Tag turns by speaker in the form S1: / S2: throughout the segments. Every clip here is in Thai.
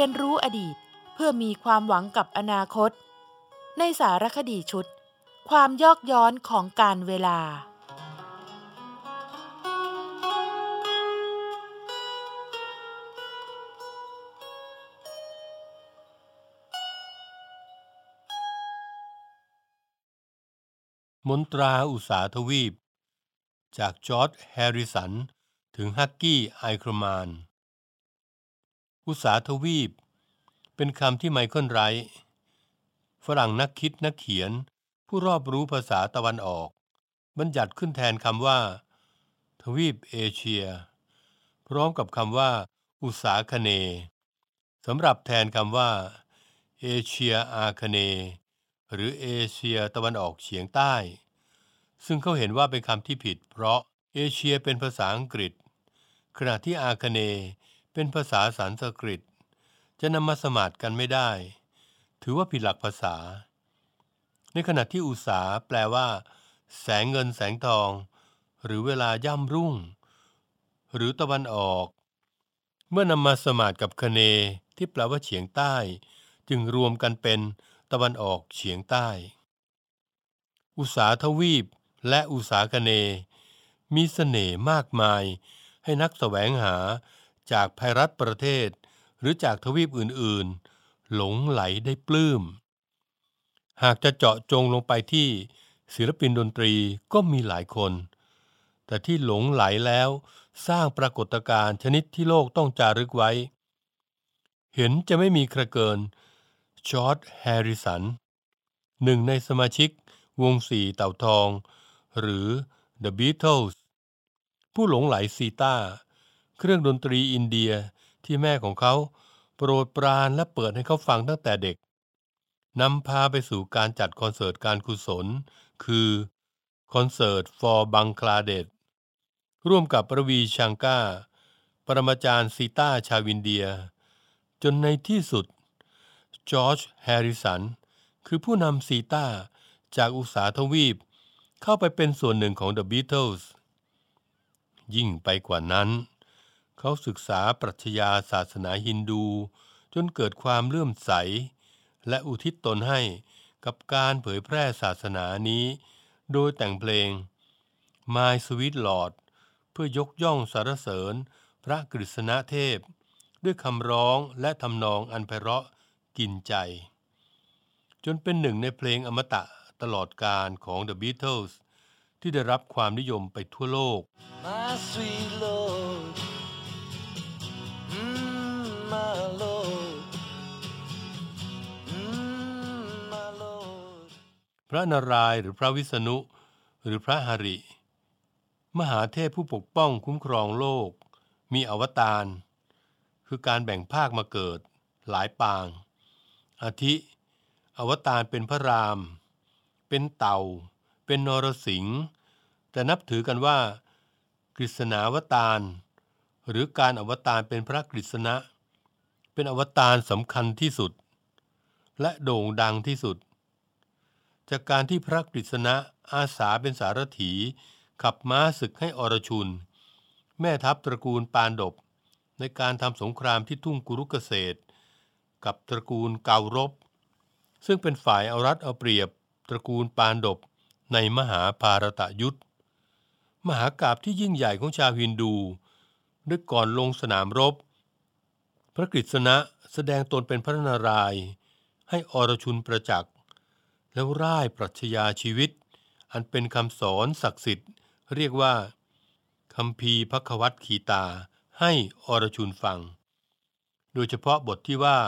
S1: รียนรู้อดีตเพื่อมีความหวังกับอนาคต ในสารคดีชุด ความยอกย้อนของการเวลา
S2: มนตราอุตสาทวีป จากจอร์จแฮร์ริสัน ถึงฮักกี้ไอครมาน อุตสาทวีป เป็นคำที่ไมเคิลไรท์ฝรั่งนักคิดนักเขียน ผู้รอบรู้ภาษาตะวันออก บัญญัติขึ้นแทนคำว่า ทวีปเอเชีย พร้อมกับคำว่า อุตสาคเนสำหรับแทนคำว่าเอเชียอาคเน หรือเอเชียตะวันออกเฉียงใต้ ซึ่งเขาเห็นว่าเป็นคำที่ผิด เพราะเอเชียเป็นภาษาอังกฤษ ขณะที่อาคเน เป็นภาษาสันสกฤต จะนำมาสมาดกันไม่ได้ ถือว่าผิดหลักภาษา ในขณะที่อุตสาแปลว่า แสงเงินแสงทอง หรือเวลาย่ำรุ่ง หรือตะวันออก เมื่อนำมาสมาดกับคเนที่แปลว่าเฉียงใต้ จึงรวมกันเป็นตะวันออกเฉียงใต้ อุตสาทวีปและอุตสาคเน มีเสน่ห์มากมายให้นักแสวงหา จากภัยรัฐประเทศ หรือจากทวีปอื่นๆ หลงไหลได้ปลื้ม หากจะเจาะจงลงไปที่ศิลปินดนตรีก็มีหลายคน แต่ที่หลงไหลแล้วสร้างปรากฏการณ์ชนิดที่โลกต้องจารึกไว้ เห็นจะไม่มีใครเกินจอร์จแฮร์ริสันหนึ่งในสมาชิกวงสี่เต่าทอง หรือ The Beatles ผู้หลงใหลซีตาร์ เครื่องดนตรีอินเดียที่แม่ของเขาโปรดปรานและเปิดให้เขาฟังตั้งแต่เด็กนำพาไปสู่การจัดคอนเสิร์ตการกุศล คือคอนเสิร์ต for Bangladesh ร่วมกับระวีชังการ์ปรมาจารย์ซีต้าชาวอินเดีย จนในที่สุด จอร์จแฮริสัน คือผู้นำซีต้าจากอุตสาหทวีป เข้าไปเป็นส่วนหนึ่งของ The Beatles ยิ่งไปกว่านั้น เขาศึกษาปรัชญาศาสนาฮินดู จนเกิดความเลื่อมใส และอุทิศตนให้กับการเผยแพร่ศาสนานี้ โดยแต่งเพลง My Sweet Lord เพื่อยกย่องสรรเสริญพระกฤษณเทพ ด้วยคำร้องและทำนองอันไพเราะกินใจ จนเป็นหนึ่งในเพลงอมตะตลอดการของ The Beatles ที่ได้รับความนิยมไปทั่วโลก
S3: My sweet Lord,
S2: พระนารายณ์หรือพระวิษณุ หรือพระหริ มหาเทพผู้ปกป้องคุ้มครองโลก มีอวตารคือการแบ่งภาคมาเกิดหลายปาง อาทิ อวตารเป็นพระราม เป็นเต่า เป็นนรสิงห์แต่นับถือกันว่ากฤษณาวตารหรือการอวตารเป็นพระกฤษณะ เป็นอวตารสำคัญที่สุด และโด่งดังที่สุด จากการที่พระกฤษณะอาสาเป็นสารถี ขับม้าศึกให้อรชุน แม่ทัพตระกูลปานดบ ในการทำสงครามที่ทุ่งกุรุกเกษตร กับตระกูลเการบ ซึ่งเป็นฝ่ายเอารัดเอาเปรียบตระกูลปานดบในมหาภารตะยุทธมหากาบที่ยิ่งใหญ่ของชาวฮินดูด้วยก่อนลงสนามรบ พระกฤษณะแสดงตนเป็นพระนารายณ์ให้อรชุนประจักษ์ แล้วร่ายปรัชญาชีวิต อันเป็นคำสอนศักดิ์สิทธิ์ เรียกว่าคำพีพระควัตขีตา ให้อรชุนฟัง โดยเฉพาะบทที่ว่า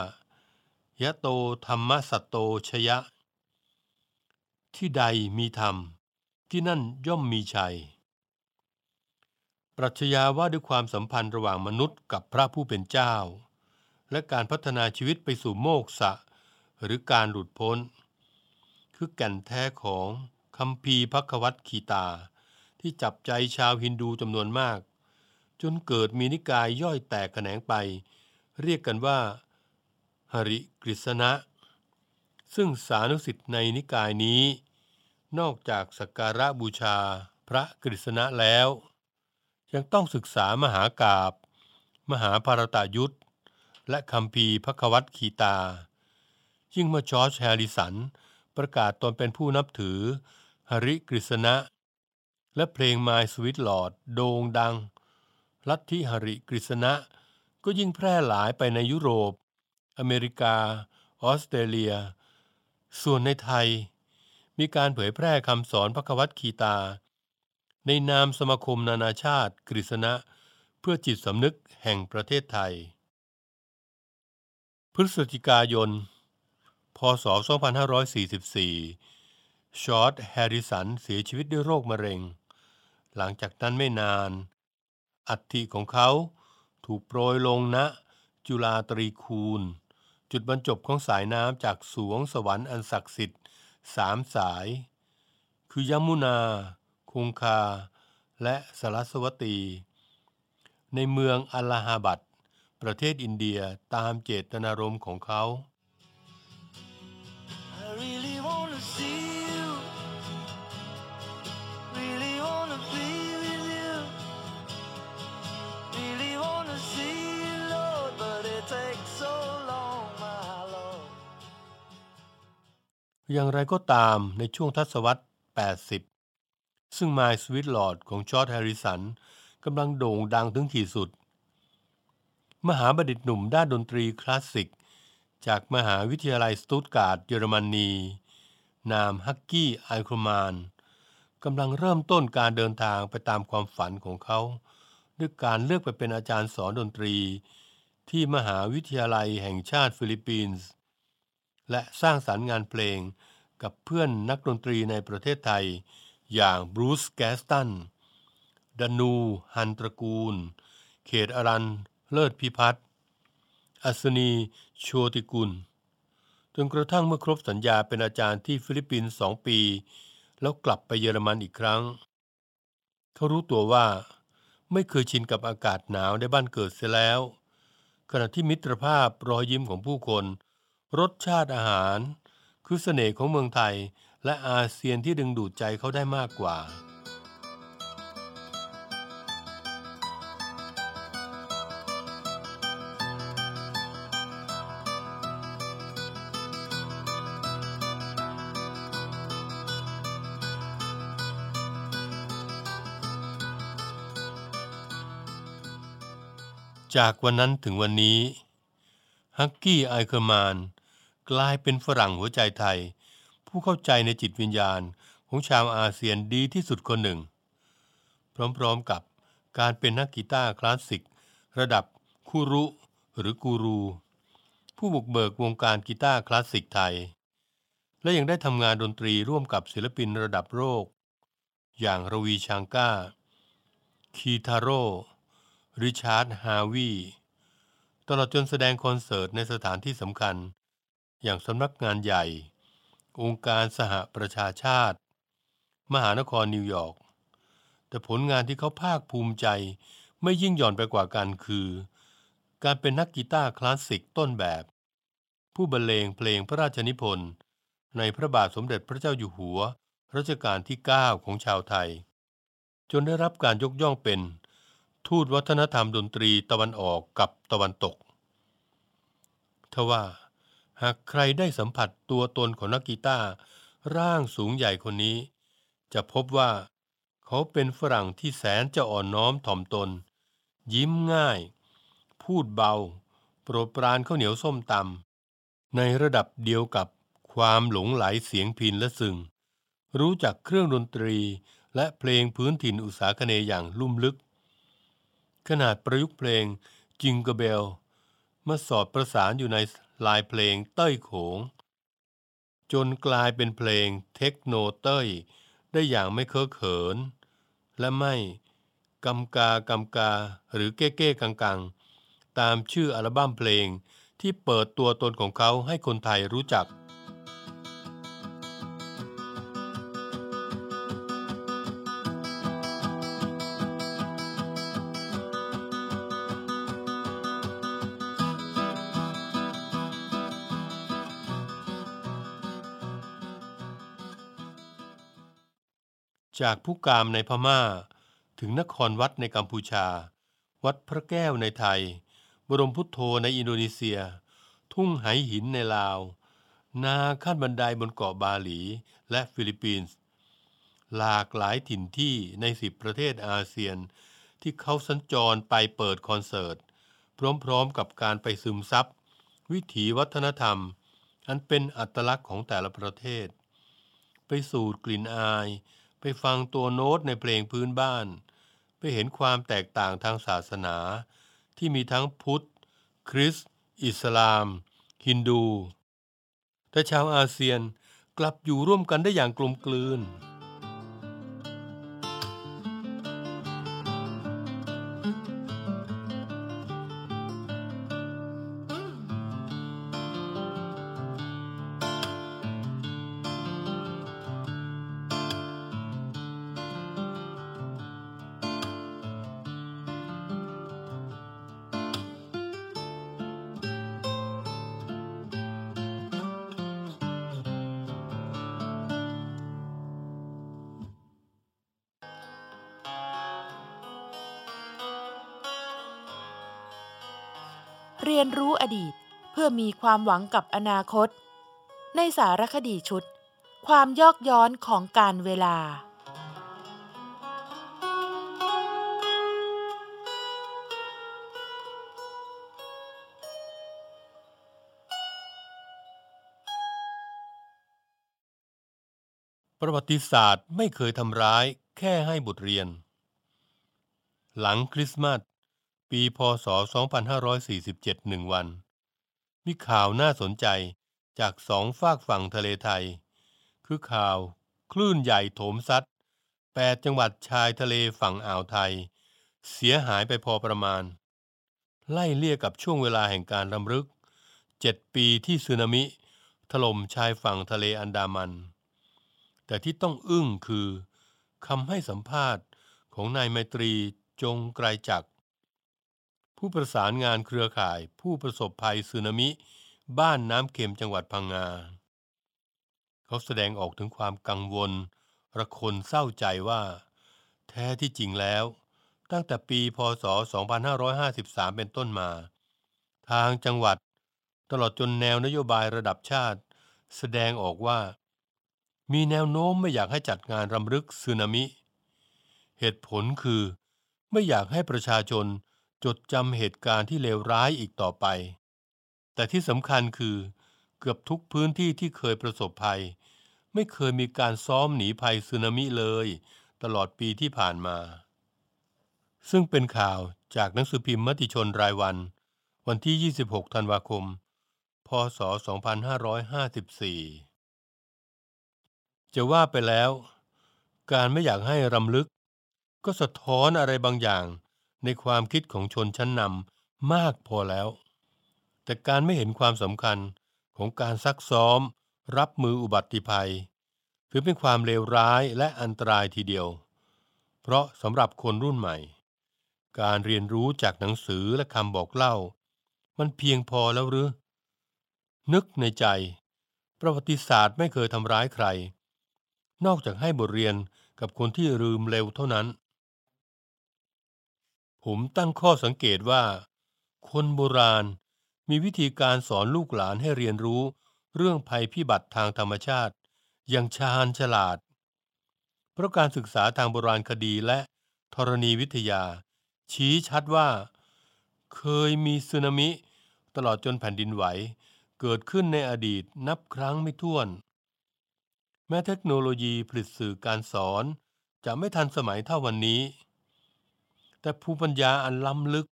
S2: ยะโตธรรมสัตโตชยะ ที่ใดมีธรรม ที่นั่นย่อมมีชัย ปรัชญาว่าด้วยความสัมพันธ์ระหว่างมนุษย์กับพระผู้เป็นเจ้า และการพัฒนาชีวิตไปสู่โมกษะ หรือการหลุดพ้น คือแก่นแท้ของคัมภีพักวัตคีตา ที่จับใจชาวฮินดูจำนวนมาก จนเกิดมีนิกายย่อยแตกแขนงไป เรียกกันว่า หริกฤษณะ ซึ่งสานุสิทธิ์ในนิกายนี้ นอกจากสักการะบูชาพระกฤษณะแล้ว ยังต้องศึกษามหากาบมหาภารตายุทธและคัมภีพระวัตคีตา ยิ่งเมื่อจอร์จแฮริสัน ประกาศตนเป็นผู้นับถือ หริกฤษณะ และเพลง My Sweet Lord โด่งดัง ลัทธิหริกฤษณะ ก็ยิ่งแพร่หลายไปในยุโรป อเมริกา ออสเตรเลีย ส่วนในไทย มีการเผยแพร่คำสอนพระวัตคีตา ในนามสมาคมนานาชาติกฤษณะ เพื่อจิตสำนึกแห่งประเทศไทย พฤศจิกายน พศ 2544 ชอร์ตแฮร์ริสันเสียชีวิตด้วยโรคมะเร็ง หลังจากนั้นไม่นาน อัฐิของเขาถูกโปรยลงณจุฬาตรีคูณ จุดบรรจบของสายน้ำจากสวงสวรรค์อันศักดิ์สิทธิ์สามสาย คือยมุนา คงคา และสารสวตี ในเมืองอัลลาฮาบัดประเทศอินเดียตามเจตนารมณ์ของเขา อย่างไรก็ตามในช่วงทศวรรษ 80 ซึ่ง My Sweet Lord ของจอร์จแฮร์ริสันกำลังโด่งดังถึงขีดสุด มหาบัณฑิตหนุ่มด้านดนตรีคลาสสิก จากมหาวิทยาลัยสตุตการ์ดเยอรมนี นามฮัคกี้ไอเคิลมานน์กำลังเริ่มต้นการเดินทางไปตามความฝันของเขา ด้วยการเลือกไปเป็นอาจารย์สอนดนตรี ที่มหาวิทยาลัยแห่งชาติฟิลิปปินส์ และสร้างสรรค์งานเพลงกับเพื่อนนักดนตรีในประเทศไทย อย่างบรูซแกสตันดนูฮันตระกูล เขตอรัญ เลิศพิพัฒน์อัสนีโชติกุล จนกระทั่งเมื่อครบสัญญาเป็นอาจารย์ที่ฟิลิปปินส์สองปี แล้วกลับไปเยอรมันอีกครั้ง เขารู้ตัวว่าไม่เคยชินกับอากาศหนาวในบ้านเกิดเสียแล้ว ขณะที่มิตรภาพรอยยิ้มของผู้คน รสชาติอาหาร คือเสน่ห์ของเมืองไทย และอาเซียนที่ดึงดูดใจเขาได้มากกว่า จากวันนั้นถึงวันนี้ฮัคกี้ไอเคิลมานน์ กลายเป็นฝรั่งหัวใจไทย ผู้เข้าใจในจิตวิญญาณของชาวอาเซียนดีที่สุดคนหนึ่ง พร้อมๆกับการเป็นนักกีตาร์คลาสสิก ระดับคุรุหรือกูรู ผู้บุกเบิกวงการกีตาร์คลาสสิกไทย และยังได้ทำงานดนตรีร่วมกับศิลปินระดับโลกอย่างราวีชังการ์ คีทาโร่ ริชาร์ด ฮาร์วีย์ ตลอดจนแสดงคอนเสิร์ตในสถานที่สำคัญ อย่างสำนักงานใหญ่ องค์การสหประชาชาติ มหานครนิวยอร์กแต่ผลงานที่เขาภาคภูมิใจไม่ยิ่งหย่อนไปกว่ากันคือ การเป็นนักกีตาร์คลาสสิกต้นแบบ ผู้บรรเลงเพลงพระราชนิพนธ์ในพระบาทสมเด็จพระเจ้าอยู่หัวรัชกาลที่ 9 ของชาวไทย จนได้รับการยกย่องเป็น ทูตวัฒนธรรมดนตรีตะวันออกกับตะวันตกทว่า หากใครได้สัมผัสตัวตนของนักกีตาร์ร่างสูงใหญ่คนนี้ จะพบว่า เขาเป็นฝรั่งที่แสนจะอ่อนน้อมถ่อมตน ยิ้มง่าย พูดเบา โปรดปรานข้าวเหนียวส้มตำในระดับเดียวกับความหลงไหลเสียงพินและซึง รู้จักเครื่องดนตรีและเพลงพื้นถิ่นอุตสาคเนยอย่างลุ่มลึก ขนาดประยุกต์เพลงจิงเกร์เบลมาสอดประสานอยู่ใน ลายเพลงเต้ยโขง จนกลายเป็นเพลงเทคโนเต้ย ได้อย่างไม่เคอะเขิน และไม่กำกากำกาหรือเก้เก้กังกังตามชื่ออัลบั้มเพลงที่เปิดตัวตนของเขาให้คนไทยรู้จัก จากพุกามในพม่า ถึงนครวัดในกัมพูชา วัดพระแก้วในไทย บรมพุทโธในอินโดนีเซีย ทุ่งไหหินในลาว นาขั้นบันไดบนเกาะบาหลีและฟิลิปปินส์หลากหลายถิ่นที่ในสิบประเทศอาเซียน ที่เขาสัญจรไปเปิดคอนเสิร์ต พร้อมๆกับการไปซึมซับ วิถีวัฒนธรรม อันเป็นอัตลักษณ์ของแต่ละประเทศ ไปสูดกลิ่นอาย ไปฟังตัวโน้ตในเพลงพื้นบ้าน ไปเห็นความแตกต่างทางศาสนา ที่มีทั้งพุทธ คริสต์อิสลาม ฮินดู แต่ชาวอาเซียนกลับอยู่ร่วมกันได้อย่างกลมกลืน
S1: เรียนรู้อดีตเพื่อมีความหวังกับอนาคต ในสารคดีชุด ความยอกย้อนของการเวลา
S2: ประวัติศาสตร์ไม่เคยทำร้ายแค่ให้บทเรียน หลังคริสต์มาส ปีพศ 2547หนึ่งวัน มีข่าวน่าสนใจจากสองฝากฝั่งทะเลไทย คือข่าวคลื่นใหญ่โถมซัด8จังหวัดชายทะเลฝั่งอ่าวไทย เสียหายไปพอประมาณ ไล่เลี่ยกับช่วงเวลาแห่งการรำลึก7ปีที่สึนามิ ถล่มชายฝั่งทะเลอันดามัน แต่ที่ต้องอึ้งคือคำให้สัมภาษณ์ของนายไมตรีจงไกรจักร ผู้ประสานงานเครือข่าย ผู้ประสบภัยสึนามิ บ้านน้ำเค็มจังหวัดพังงา เขาแสดงออกถึงความกังวล ระคนเศร้าใจว่า แท้ที่จริงแล้ว ตั้งแต่ปีพศ 2553 เป็นต้นมา ทางจังหวัด ตลอดจนแนวนโยบายระดับชาติ แสดงออกว่า มีแนวโน้มไม่อยากให้จัดงานรำลึกสึนามิ เหตุผลคือไม่อยากให้ประชาชน จดจำเหตุการณ์ที่เลวร้ายอีกต่อไป แต่ที่สำคัญคือเกือบทุกพื้นที่ที่เคยประสบภัย ไม่เคยมีการซ้อมหนีภัยสึนามิเลย ตลอดปีที่ผ่านมา ซึ่งเป็นข่าวจากหนังสือพิมพ์มติชนรายวัน วันที่ 26 ธันวาคม พศ 2554 จะว่าไปแล้ว การไม่อยากให้รำลึก ก็สะท้อนอะไรบางอย่าง ในความคิดของชนชั้นนำมากพอแล้ว แต่การไม่เห็นความสำคัญของการซักซ้อม รับมืออุบัติภัย ถือเป็นความเลวร้ายและอันตรายทีเดียว เพราะสำหรับคนรุ่นใหม่ การเรียนรู้จากหนังสือและคำบอกเล่า มันเพียงพอแล้วหรือ นึกในใจ ประวัติศาสตร์ไม่เคยทำร้ายใคร นอกจากให้บทเรียนกับคนที่ลืมเร็วเท่านั้น ผมตั้งข้อสังเกตว่า คนโบราณมีวิธีการสอนลูกหลานให้เรียนรู้ เรื่องภัยพิบัติทางธรรมชาติ อย่างชาญฉลาด เพราะการศึกษาทางโบราณคดีและธรณีวิทยา ชี้ชัดว่า เคยมีสึนามิ ตลอดจนแผ่นดินไหว เกิดขึ้นในอดีตนับครั้งไม่ถ้วน แม้เทคโนโลยีผลิตสื่อการสอนจะไม่ทันสมัยเท่าวันนี้ แต่ภูมิปัญญาอันล้ำลึก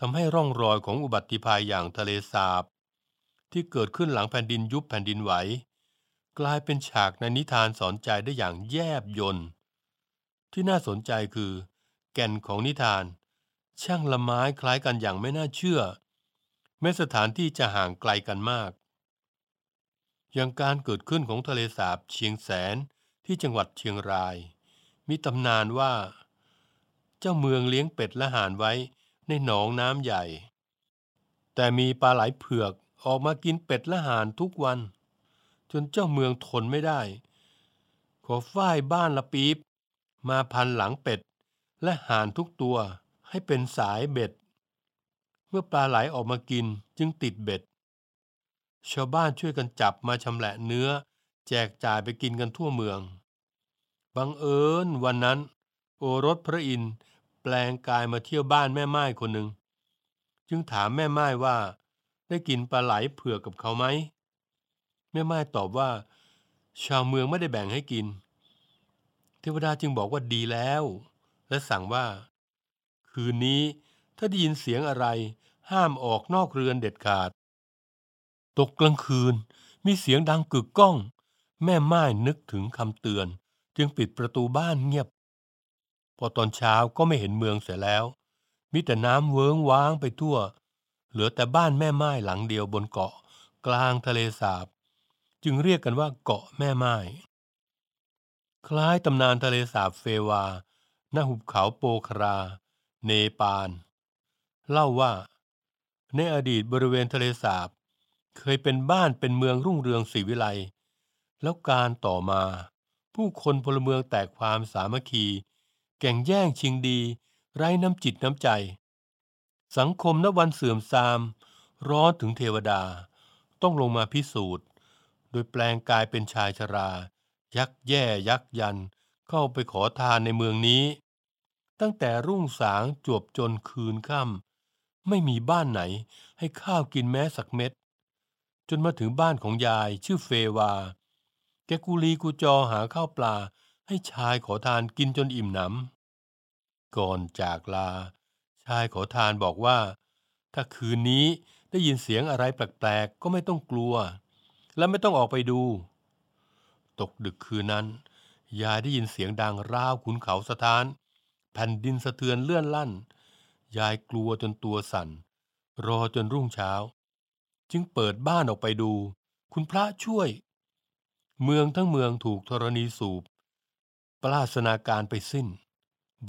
S2: ทำให้ร่องรอยของอุบัติภัยอย่างทะเลสาบ ที่เกิดขึ้นหลังแผ่นดินยุบแผ่นดินไหว กลายเป็นฉากในนิทานสอนใจได้อย่างแยบยนต์ที่น่าสนใจคือ แก่นของนิทาน ช่างละไม้คล้ายกันอย่างไม่น่าเชื่อ แม้สถานที่จะห่างไกลกันมาก อย่างการเกิดขึ้นของทะเลสาบเชียงแสนที่จังหวัดเชียงราย มีตำนานว่า เจ้าเมืองเลี้ยงเป็ดและห่านไว้ในหนองน้ำใหญ่ แต่มีปลาไหลเผือกออกมากินเป็ดและห่านทุกวัน จนเจ้าเมืองทนไม่ได้ ขอฝ้ายบ้านละปี๊บมาพันหลังเป็ด และห่านทุกตัวให้เป็นสายเบ็ด เมื่อปลาไหลออกมากินจึงติดเบ็ด ชาวบ้านช่วยกันจับมาชำแหละเนื้อ แจกจ่ายไปกินกันทั่วเมือง บังเอิญวันนั้น โอรสพระอินทร์แปลงกายมาเที่ยวบ้านแม่ไม้คนหนึ่งจึงถามแม่ไม้ว่า ได้กินปลาไหลเผือกกับเขาไหมแม่ไม้ตอบว่า ชาวเมืองไม่ได้แบ่งให้กิน เทวดาจึงบอกว่าดีแล้ว และสั่งว่า คืนนี้ถ้าได้ยินเสียงอะไร ห้ามออกนอกเรือนเด็ดขาด ตกกลางคืนมีเสียงดังกึกก้อง แม่ไม้นึกถึงคำเตือน จึงปิดประตูบ้านเงียบ พอตอนเช้าก็ไม่เห็นเมืองเสียแล้ว มีแต่น้ำเวิ้งว้างไปทั่ว เหลือแต่บ้านแม่ไม้หลังเดียวบนเกาะ กลางทะเลสาบ จึงเรียกกันว่าเกาะแม่ไม้คล้ายตำนานทะเลสาบเฟวาหน้าหุบเขาโปครา เนปาล เล่าว่า ในอดีตบริเวณทะเลสาบ เคยเป็นบ้านเป็นเมืองรุ่งเรืองศรีวิไลแล้วการต่อมา ผู้คนพลเมืองแตกความสามัคคี แก่งแย่งชิงดี ไร้น้ำจิตน้ำใจ สังคมณวันเสื่อมทราม ร้อนถึงเทวดา ต้องลงมาพิสูจน์ โดยแปลงกายเป็นชายชรา ยักแย่ยักยัน เข้าไปขอทานในเมืองนี้ ตั้งแต่รุ่งสางจวบจนคืนค่ำไม่มีบ้านไหนให้ข้าวกินแม้สักเม็ด จนมาถึงบ้านของยายชื่อเฟวา แกกุลีกูจอหาข้าวปลา ให้ชายขอทานกินจนอิ่มหนำก่อนจากลา ชายขอทานบอกว่า ถ้าคืนนี้ได้ยินเสียงอะไรแปลกๆ ก็ไม่ต้องกลัว และไม่ต้องออกไปดู ตกดึกคืนนั้น ยายได้ยินเสียงดังราวขุนเขาสะท้าน แผ่นดินสะเทือนเลื่อนลั่น ยายกลัวจนตัวสั่น รอจนรุ่งเช้า จึงเปิดบ้านออกไปดู คุณพระช่วย เมืองทั้งเมืองถูกธรณีสูบ ปราศนาการไปสิ้น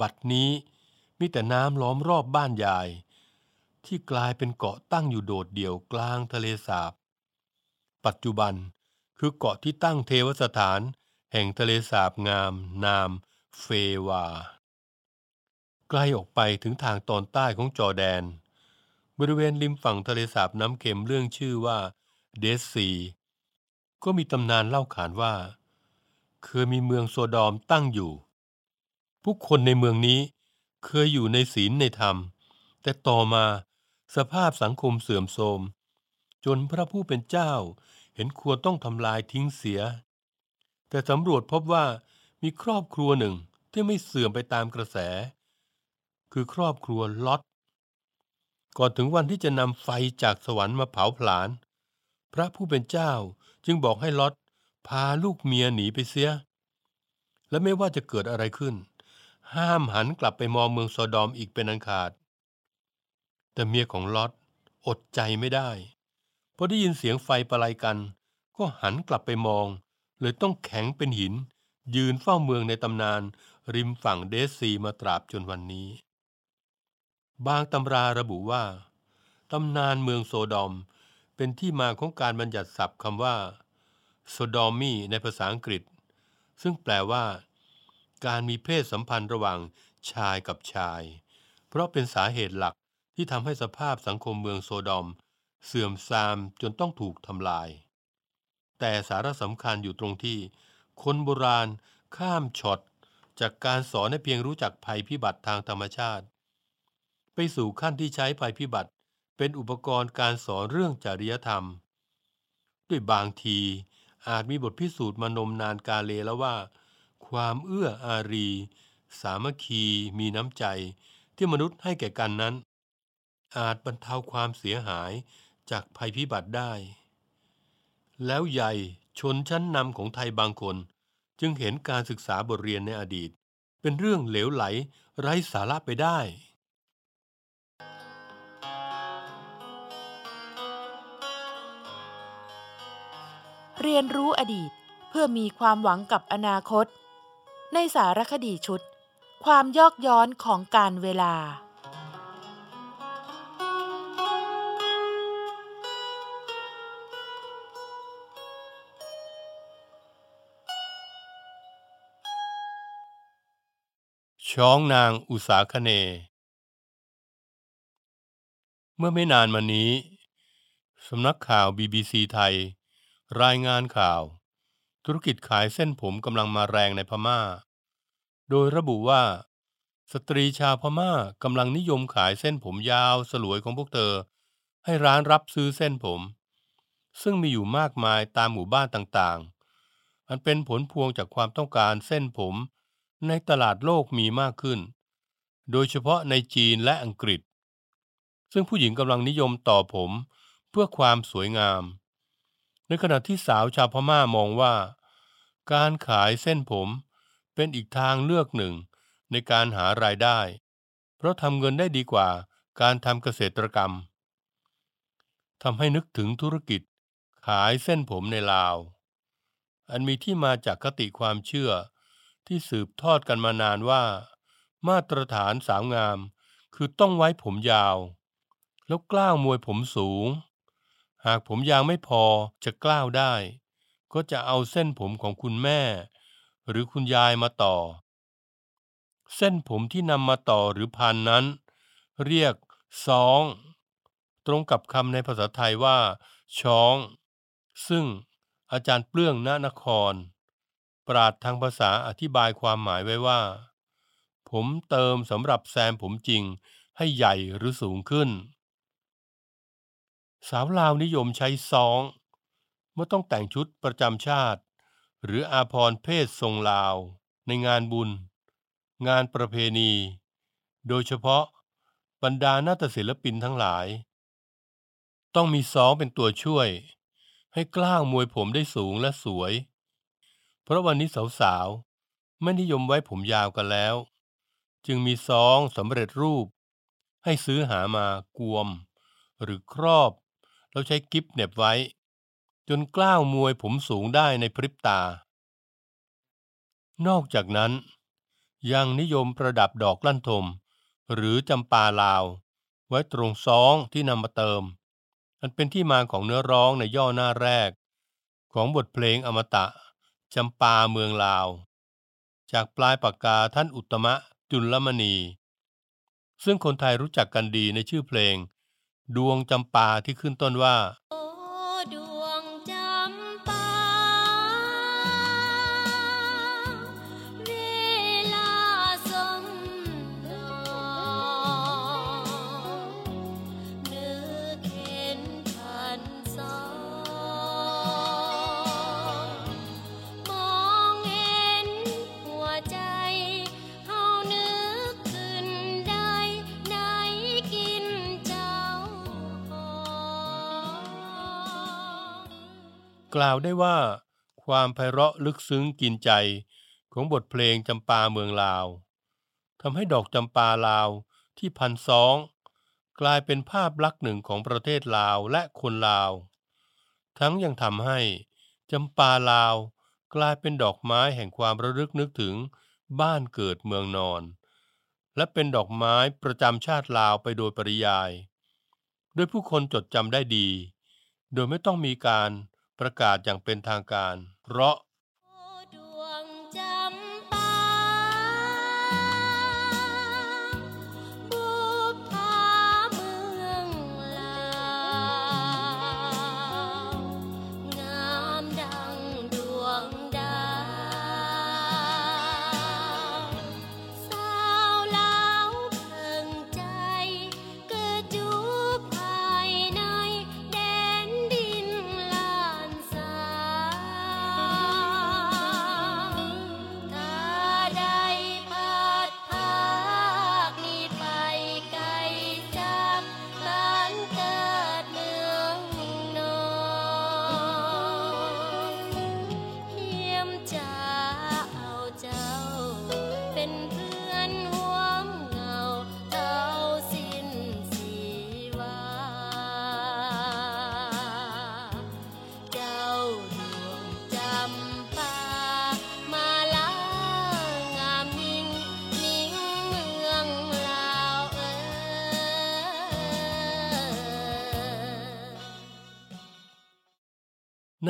S2: บัดนี้มีแต่น้ำล้อมรอบบ้านยาย ที่กลายเป็นเกาะตั้งอยู่โดดเดี่ยวกลางทะเลสาบ ปัจจุบันคือเกาะที่ตั้งเทวสถานแห่งทะเลสาบงาม นามเฟวาใกล้ออกไปถึงทางตอนใต้ของจอแดน บริเวณริมฝั่งทะเลสาบน้ำเค็มเรื่องชื่อว่าเดสซีก็มีตำนานเล่าขานว่า เคยมีเมืองโซดอมตั้งอยู่ ผู้คนในเมืองนี้เคยอยู่ในศีลในธรรม แต่ต่อมาสภาพสังคมเสื่อมโทรม จนพระผู้เป็นเจ้าเห็นควรต้องทำลายทิ้งเสีย แต่สำรวจพบว่ามีครอบครัวหนึ่งที่ไม่เสื่อมไปตามกระแส คือครอบครัวล็อตก่อนถึงวันที่จะนำไฟจากสวรรค์มาเผาผลาญ พระผู้เป็นเจ้าจึงบอกให้ล็อต พาลูกเมียหนีไปเสีย และไม่ว่าจะเกิดอะไรขึ้น ห้ามหันกลับไปมองเมืองโซดอมอีกเป็นอันขาด แต่เมียของลอตอดใจไม่ได้พอได้ยินเสียงไฟประไลกัน ก็หันกลับไปมอง เลยต้องแข็งเป็นหิน ยืนเฝ้าเมืองในตำนาน ริมฝั่งเดซซีมาตราบจนวันนี้ บางตำราระบุว่าตำนานเมืองโซดอมเป็นที่มาของการบัญญัติศัพท์คำว่า โซดอมีในภาษาอังกฤษ ซึ่งแปลว่า การมีเพศสัมพันธ์ระหว่างชายกับชาย เพราะเป็นสาเหตุหลักที่ทำให้สภาพสังคมเมืองโซดอม เสื่อมทรามจนต้องถูกทำลาย แต่สาระสำคัญอยู่ตรงที่ คนโบราณข้ามช็อตจากการสอนให้เพียงรู้จักภัยพิบัติทางธรรมชาติ ไปสู่ขั้นที่ใช้ภัยพิบัติเป็นอุปกรณ์การสอนเรื่องจริยธรรม ด้วยบางที อาจมีบทพิสูจน์มานมนานกาเลแล้วว่า ความเอื้ออารี สามัคคีมีน้ำใจ ที่มนุษย์ให้แก่กันนั้น อาจบรรเทาความเสียหายจากภัยพิบัติได้ แล้วใหญ่ชนชั้นนำของไทยบางคน จึงเห็นการศึกษาบทเรียนในอดีต เป็นเรื่องเหลวไหลไร้สาระไปได้
S1: เรียนรู้อดีตเพื่อมีความหวังกับอนาคต ในสารคดีชุด ความยอกย้อนของการเวลา
S2: ช้องนางอุสาคเน เมื่อไม่นานมานี้ สำนักข่าว BBC ไทย รายงานข่าว ธุรกิจขายเส้นผมกำลังมาแรงในพม่า โดยระบุว่า สตรีชาวพม่ากำลังนิยมขายเส้นผมยาวสลวยของพวกเธอ ให้ร้านรับซื้อเส้นผม ซึ่งมีอยู่มากมายตามหมู่บ้านต่างๆ อันเป็นผลพวงจากความต้องการเส้นผมในตลาดโลกมีมากขึ้น โดยเฉพาะในจีนและอังกฤษ ซึ่งผู้หญิงกำลังนิยมต่อผมเพื่อความสวยงาม ในขณะที่สาวชาวพม่ามองว่า การขายเส้นผมเป็นอีกทางเลือกหนึ่งในการหารายได้ เพราะทำเงินได้ดีกว่าการทำเกษตรกรรมทำให้นึกถึงธุรกิจขายเส้นผมในลาว อันมีที่มาจากคติความเชื่อที่สืบทอดกันมานานว่า มาตรฐานสาวงามคือต้องไว้ผมยาว แล้วกล้าวมวยผมสูง หากผมยาวไม่พอจะกล้าวได้ ก็จะเอาเส้นผมของคุณแม่ หรือคุณยายมาต่อ เส้นผมที่นำมาต่อหรือพันนั้น เรียกซอง ตรงกับคำในภาษาไทยว่า ช้อง ซึ่งอาจารย์เปลื้องณนคร ปราดทางภาษาอธิบายความหมายไว้ว่า ผมเติมสำหรับแซมผมจริงให้ใหญ่หรือสูงขึ้น สาวลาวนิยมใช้ซอง เมื่อต้องแต่งชุดประจำชาติ หรืออาพรเพศทรงลาว ในงานบุญ งานประเพณี โดยเฉพาะบรรดานาฏศิลปินทั้งหลาย ต้องมีซองเป็นตัวช่วย ให้กล้าวมวยผมได้สูงและสวย เพราะวันนี้สาวๆไม่นิยมไว้ผมยาวกันแล้ว จึงมีซองสำเร็จรูป ให้ซื้อหามากวม หรือครอบ แล้วใช้กิฟเหน็บไว้ จนกล้าวมวยผมสูงได้ในพริบตา นอกจากนั้น ยังนิยมประดับดอกลั่นทม หรือจำปาลาว ไว้ตรงซองที่นำมาเติม อันเป็นที่มาของเนื้อร้องในย่อหน้าแรก ของบทเพลงอมตะจำปาเมืองลาว จากปลายปากกาท่านอุตตมะจุลมณี ซึ่งคนไทยรู้จักกันดีในชื่อเพลง ดวงจำปาที่ขึ้นต้นว่า
S4: ก
S2: ล่าวได้ว่า ความไพเราะลึกซึ้งกินใจของบทเพลงจำปาเมืองลาวทำให้ดอกจำปาลาวที่พันสอง กลายเป็นภาพลักษณ์หนึ่งของประเทศลาวและคนลาว ทั้งยังทำให้จำปาลาวกลายเป็นดอกไม้แห่งความระลึกนึกถึงบ้านเกิดเมืองนอน และเป็นดอกไม้ประจำชาติลาวไปโดยปริยาย โดยผู้คนจดจำได้ดี โดยไม่ต้องมีการ ประกาศอย่างเป็นทางการ เพราะ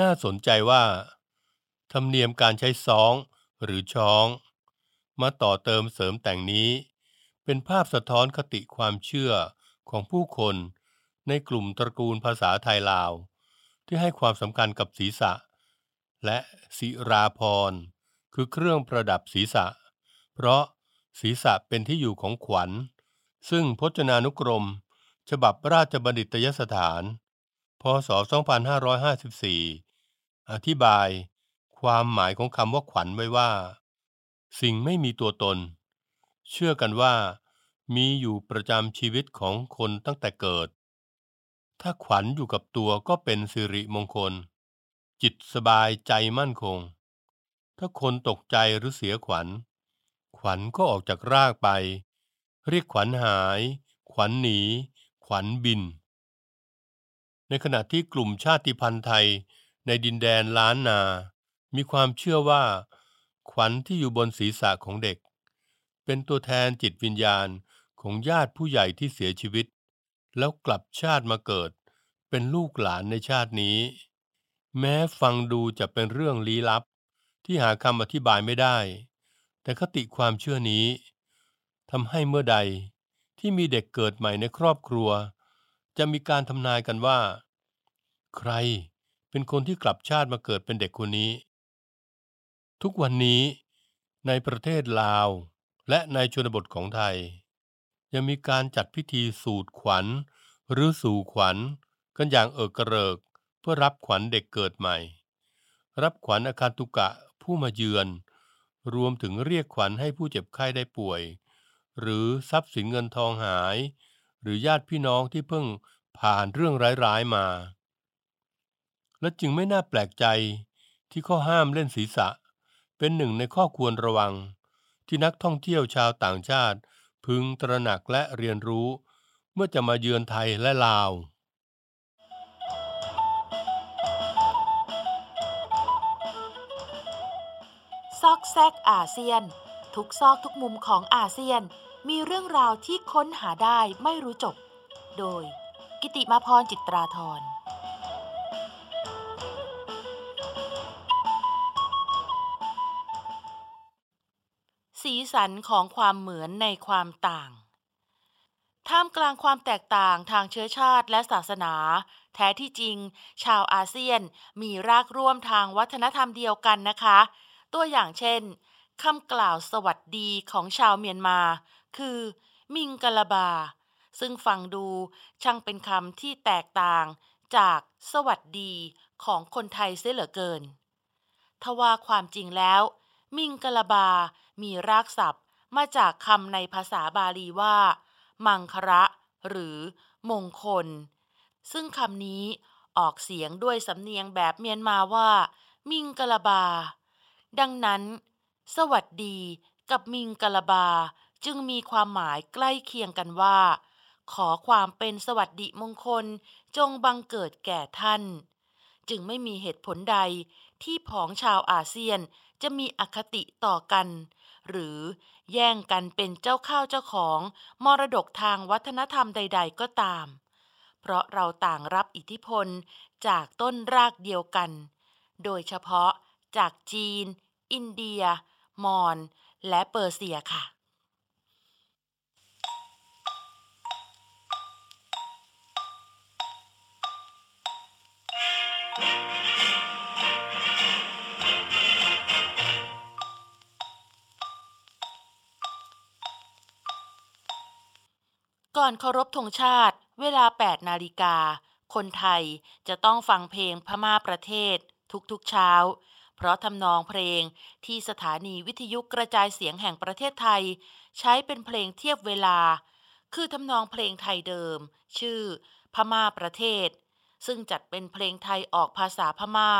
S4: น่าส
S2: นใจว่า ธรรมเนียมการใช้ซองหรือช้อง มาต่อเติมเสริมแต่งนี้ เป็นภาพสะท้อนคติความเชื่อของผู้คนในกลุ่มตระกูลภาษาไทยลาว ที่ให้ความสำคัญกับศีรษะ และศิราพรคือเครื่องประดับศีรษะ เพราะศีรษะเป็นที่อยู่ของขวัญ ซึ่งพจนานุกรม ฉบับราชบัณฑิตยสถาน พศ 2554 อธิบายความหมายของคำว่าขวัญไว้ว่า สิ่งไม่มีตัวตน เชื่อกันว่า มีอยู่ประจำชีวิตของคนตั้งแต่เกิด ถ้าขวัญอยู่กับตัวก็เป็นสิริมงคล จิตสบายใจมั่นคง ถ้าคนตกใจหรือเสียขวัญ ขวัญก็ออกจากรากไป เรียกขวัญหาย ขวัญหนี ขวัญบิน ในขณะที่กลุ่มชาติพันธุ์ไทย ในดินแดนล้านนา มีความเชื่อว่า ขวัญที่อยู่บนศีรษะของเด็ก เป็นตัวแทนจิตวิญญาณของญาติผู้ใหญ่ที่เสียชีวิต แล้วกลับชาติมาเกิด เป็นลูกหลานในชาตินี้ แม้ฟังดูจะเป็นเรื่องลี้ลับ ที่หาคำอธิบายไม่ได้ แต่คติความเชื่อนี้ทำให้เมื่อใดที่มีเด็กเกิดใหม่ในครอบครัว จะมีการทำนายกันว่า ใคร เป็นคนที่กลับชาติมาเกิดเป็นเด็กคนนี้ ทุกวันนี้ในประเทศลาวและในชนบทของไทย ยังมีการจัดพิธีสูตรขวัญ หรือสู่ขวัญ กันอย่างเอิกกระเริก เพื่อรับขวัญเด็กเกิดใหม่ รับขวัญอาคารตุกะผู้มาเยือน รวมถึงเรียกขวัญให้ผู้เจ็บไข้ได้ป่วย หรือทรัพย์สินเงินทองหาย หรือญาติพี่น้องที่เพิ่งผ่านเรื่องร้ายๆมา และจึงไม่น่าแปลกใจที่ข้อห้ามเล่นศีรษะ เป็นหนึ่งในข้อควรระวัง ที่นักท่องเที่ยวชาวต่างชาติ พึงตระหนักและเรียนรู้ เมื่อจะมาเยือนไทยและลาว
S1: ซอกแซกอาเซียน ทุกซอกทุกมุมของอาเซียนมีเรื่องราวที่ค้นหาได้ไม่รู้จบ โดย กิติมาพรจิตราธร สีสันของความเหมือนในความต่าง ท่ามกลางความแตกต่างทางเชื้อชาติและศาสนา แท้ที่จริง ชาวอาเซียนมีรากร่วมทางวัฒนธรรมเดียวกันนะคะ ตัวอย่างเช่นคำกล่าวสวัสดีของชาวเมียนมา คือ มิงกะลาบา ซึ่งฟังดูช่างเป็นคำที่แตกต่างจากสวัสดีของคนไทยเสียเหลือเกินทว่าความจริงแล้ว มิงกะลาบา มีรากศัพท์มาจากคำในภาษาบาลีว่า มังคระหรือ มงคล ซึ่งคำนี้ออกเสียงด้วยสำเนียงแบบเมียนมาว่า มิงกะลาบา ดังนั้น สวัสดีกับมิงกะลาบาจึงมีความหมายใกล้เคียงกันว่า ขอความเป็นสวัสดิมงคลจงบังเกิดแก่ท่าน จึงไม่มีเหตุผลใดที่ผองชาวอาเซียนจะมีอคติต่อกัน หรือแย่งกันเป็นเจ้าข้าวเจ้าของมรดกทางวัฒนธรรมใด ๆ ก็ตาม เพราะเราต่างรับอิทธิพลจากต้นรากเดียวกัน โดยเฉพาะจากจีน อินเดีย มอญและเปอร์เซียค่ะ ก่อนเคารพธงชาติ เวลา 8 นาฬิกา คนไทยจะต้องฟังเพลงพม่าประเทศ ทุกๆเช้า เพราะทำนองเพลงที่สถานีวิทยุกระจายเสียงแห่งประเทศไทย ใช้เป็นเพลงเทียบเวลา คือทำนองเพลงไทยเดิม ชื่อ พม่าประเทศ ซึ่งจัดเป็นเพลงไทยออกภาษาพม่า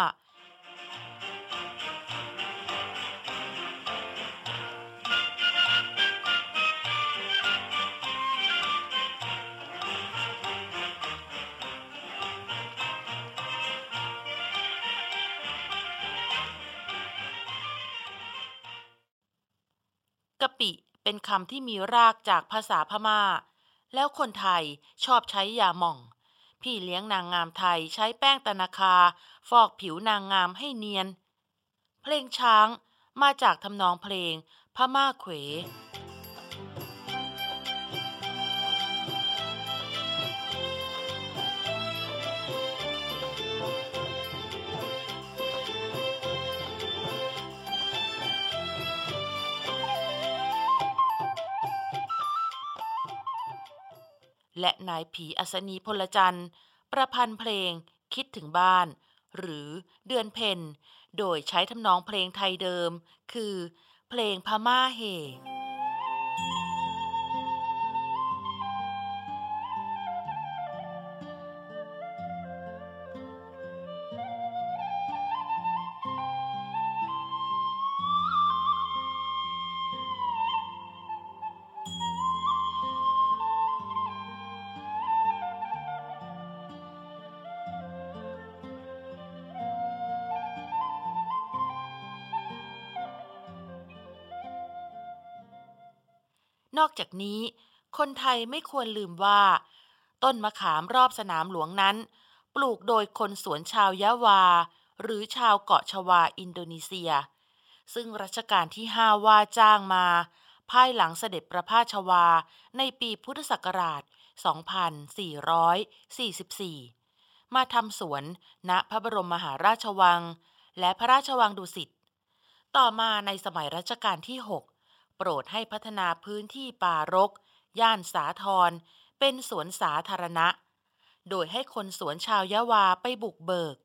S1: ปิเป็นคำที่มีรากจากภาษาพม่า แล้วคนไทยชอบใช้ยาหม่อง พี่เลี้ยงนางงามไทยใช้แป้งตะนาคา ฟอกผิวนางงามให้เนียน เพลงช้างมาจากทำนองเพลงพม่าเขว และนายผีอัศนีพลจันทร์ ประพันธ์เพลงคิดถึงบ้าน หรือเดือนเพ็ญโดยใช้ทำนองเพลงไทยเดิม คือ เพลงพม่าเฮ นอกจากนี้ คนไทยไม่ควรลืมว่า ต้นมะขามรอบสนามหลวงนั้น ปลูกโดยคนสวนชาวยะวา หรือชาวเกาะชวาอินโดนีเซีย ซึ่งรัชกาลที่5ว่าจ้างมา ภายหลังเสด็จประพาสชวาในปีพุทธศักราช 2444 มาทำสวนณพระบรมมหาราชวัง และพระราชวังดุสิตต่อมาในสมัยรัชกาลที่ 6 โปรดให้พัฒนาพื้นที่ป่ารก ย่านสาทรเป็นสวนสาธารณะ โดยให้คนสวนชาวยะวาไปบุกเบิก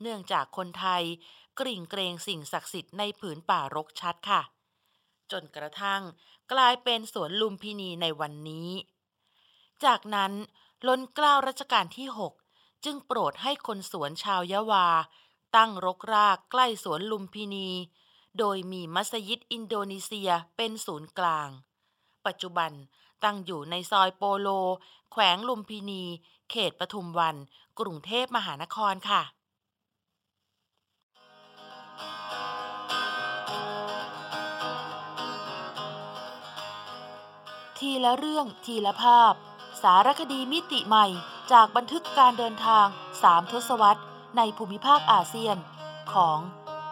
S1: เนื่องจากคนไทยกริ่งเกรงสิ่งศักดิ์สิทธิ์ในผืนป่ารกชัดค่ะ จนกระทั่งกลายเป็นสวนลุมพินีในวันนี้ จากนั้นล้นเกล้ารัชกาลที่ 6 จึงโปรดให้คนสวนชาวยะวา ตั้งรกรากใกล้สวนลุมพินี โดยมีมัสยิดอินโดนีเซียเป็นศูนย์กลาง ปัจจุบันตั้งอยู่ในซอยโปโล แขวงลุมพินี เขตปทุมวัน กรุงเทพมหานครค่ะทีละเรื่องทีละภาพ สารคดีมิติใหม่จากบันทึกการเดินทางสามทศวรรษในภูมิภาคอาเซียนของ